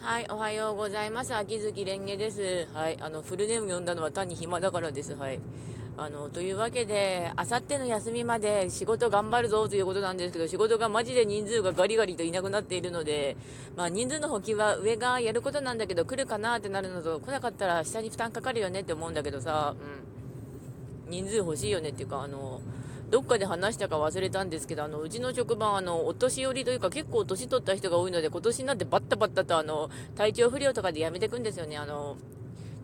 はい、おはようございます。秋月蓮華です。はい、あの、フルネーム読んだのは単に暇だからです。はい。あの、というわけで、あさっての休みまで仕事頑張るぞということなんですけど、仕事がマジで人数がガリガリといなくなっているので、まあ人数の補給は上がやることなんだけど、来るかなってなるのと、来なかったら下に負担かかるよねって思うんだけどさ、うん。人数欲しいよねっていうか、あの、どっかで話したか忘れたんですけど、あの、うちの職場、あの、お年寄りというか結構年取った人が多いので、今年になってバッタバッタとあの、体調不良とかで辞めてくんですよね、あの、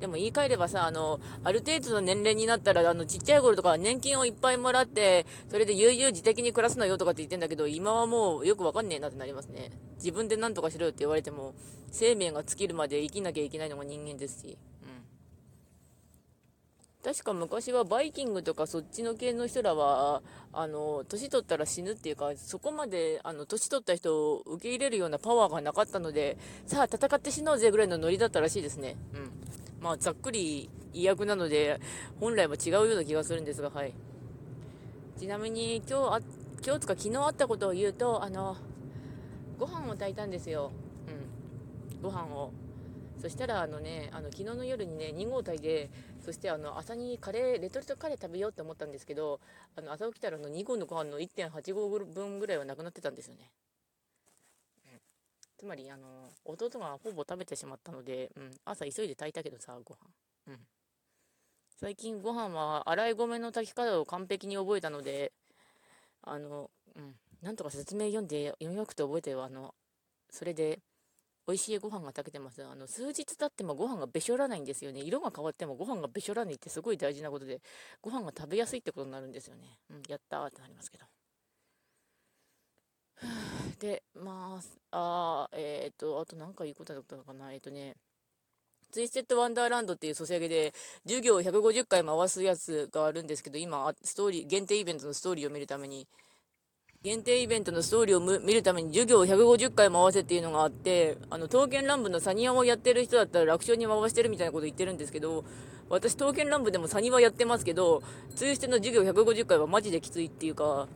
でも言い換えればさ、あの、ある程度の年齢になったら、あの、ちっちゃい頃とか年金をいっぱいもらって、それで悠々自適に暮らすのよとかって言ってんだけど、今はもうよくわかんねえなってなりますね。自分で何とかしろよって言われても、生命が尽きるまで生きなきゃいけないのが人間ですし。確か昔はバイキングとかそっちの系の人らは、あの、年取ったら死ぬっていうか、そこまで、あの、年取った人を受け入れるようなパワーがなかったので、さあ戦って死のうぜぐらいのノリだったらしいですね。うん。まあ、ざっくり意訳なので、本来は違うような気がするんですが、はい。ちなみに、今日あ、今日とか昨日あったことを言うと、あの、ご飯を炊いたんですよ。うん。ご飯を。そしたら、あのね、あの、昨日の夜にね、2合炊いて、そしてあの、朝にカレー、レトルトカレー食べようって思ったんですけど、あの、朝起きたらあの、2合のご飯の1.8合分ぐらいはなくなってたんですよね。つまり、あの、弟がほぼ食べてしまったので、うん、朝急いで炊いたけどさ、ご飯。うん。最近ご飯は洗い米の炊き方を完璧に覚えたので、あの、うん、なんとか説明読んで、読みまくて覚えてよ、あの、それで、美味しいご飯が炊けてます。あの、数日経ってもご飯がべしょらないんですよね。色が変わってもご飯がべしょらないってすごい大事なことで、ご飯が食べやすいってことになるんですよね。うん、やったーってなりますけど。で、まあ、あえっ、と、あと何か言うことだったのかな。えっ、とね、ツイステッドワンダーランドっていうソシャゲで、授業を150回回すやつがあるんですけど、今、ストーリー、限定イベントのストーリーを見るために、限定イベントのストーリーを見るために授業を150回回せっていうのがあって、あの、刀剣乱舞のサニワをやってる人だったら楽勝に回してるみたいなこと言ってるんですけど、私、刀剣乱舞でもサニワやってますけど、ツイステの授業150回はマジできついっていうか、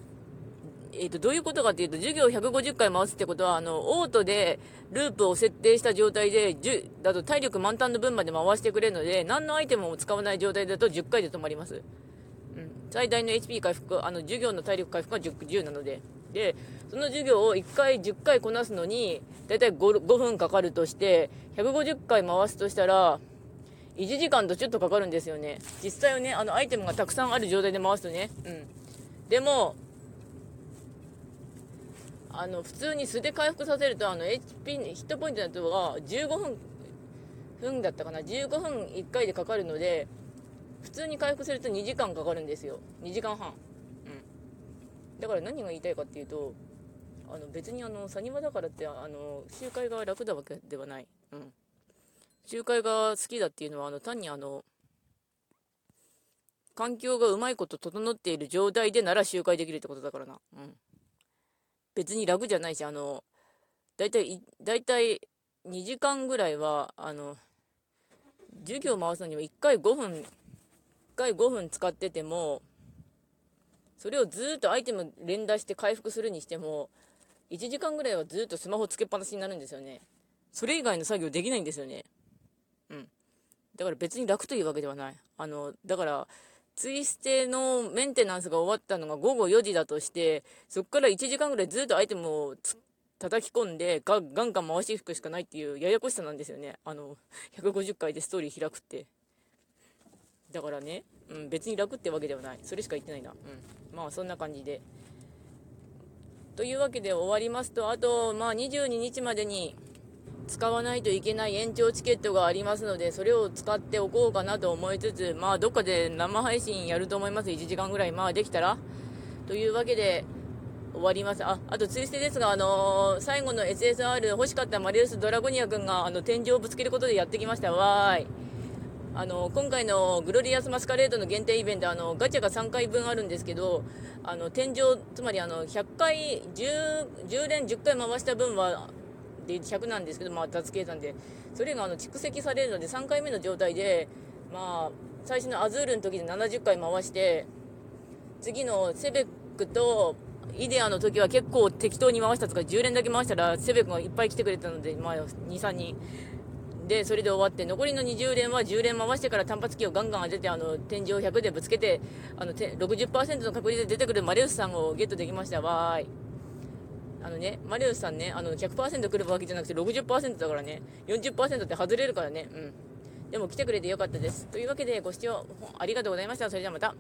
えっ、と、どういうことかっていうと、授業150回回すってことは、あの、オートでループを設定した状態で、10だと体力満タンの分まで回してくれるので、何のアイテムも使わない状態だと10回で止まります。最大の HP 回復、あの、授業の体力回復が 10, 10なので。で、その授業を1回10回こなすのに、だいたい 5, 5分かかるとして、150回回すとしたら、1時間とちょっとかかるんですよね。実際はね、あの、アイテムがたくさんある状態で回すとね。うん。でも、あの普通に素で回復させるとあの HP ヒットポイントのやつは15分分だったかな15分1回でかかるので普通に回復すると2時間かかるんですよ。2時間半。うん。だから何が言いたいかっていうとあの別にあのサニバだからってあの周回が楽だわけではない。うん。周回が好きだっていうのはあの単にあの環境がうまいこと整っている状態でなら周回できるってことだからな。うん。別に楽じゃないし、あの、だいたい、だいたい2時間ぐらいは、あの、授業回すのには1回5分、回5分使ってても、それをずっとアイテム連打して回復するにしても、1時間ぐらいはずっとスマホつけっぱなしになるんですよね。それ以外の作業できないんですよね。うん。だから別に楽というわけではない。あの、だから、ツイステのメンテナンスが終わったのが午後4時だとして、そこから1時間ぐらいずっとアイテムを叩き込んでガガンガン回していくしかないっていうややこしさなんですよね。あの、150回でストーリー開くって。だからね、うん、別に楽ってわけではない。それしか言ってないな。うん。まあそんな感じで。というわけで終わりますと、あと、まあ22日までに、使わないといけない延長チケットがありますので、それを使っておこうかなと思いつつ、まあ、どっかで生配信やると思います。1時間ぐらい、まあ、できたら。というわけで、終わります。あ、あと、ツイステですが、あのー最後の SSR 欲しかったマリウス・ドラゴニア君が、あの、天井をぶつけることでやってきました。わーい。あの、今回のグロリアス・マスカレードの限定イベント、あの、ガチャが3回分あるんですけど、あの、天井、つまりあの、100回、10、10連10回回した分は、で100なんですけど、まあ、脱計算で、それがあの蓄積されるので、3回目の状態で、まあ、最初のアズールの時で70回回して、次のセベックと、イデアの時は結構適当に回したとか、10連だけ回したら、セベ君がいっぱい来てくれたので、まあ、2、3人。で、それで終わって、残りの20連は10連回してから単発機をガンガン当てて、あの、天井100でぶつけて、あの、60%の確率で出てくるマリウスさんをゲットできました。わーい。あのね、マリウスさんね、あの、100%来るわけじゃなくて60%だからね、40%って外れるからね、うん。でも来てくれてよかったです。というわけで、ご視聴ありがとうございました。それではまた。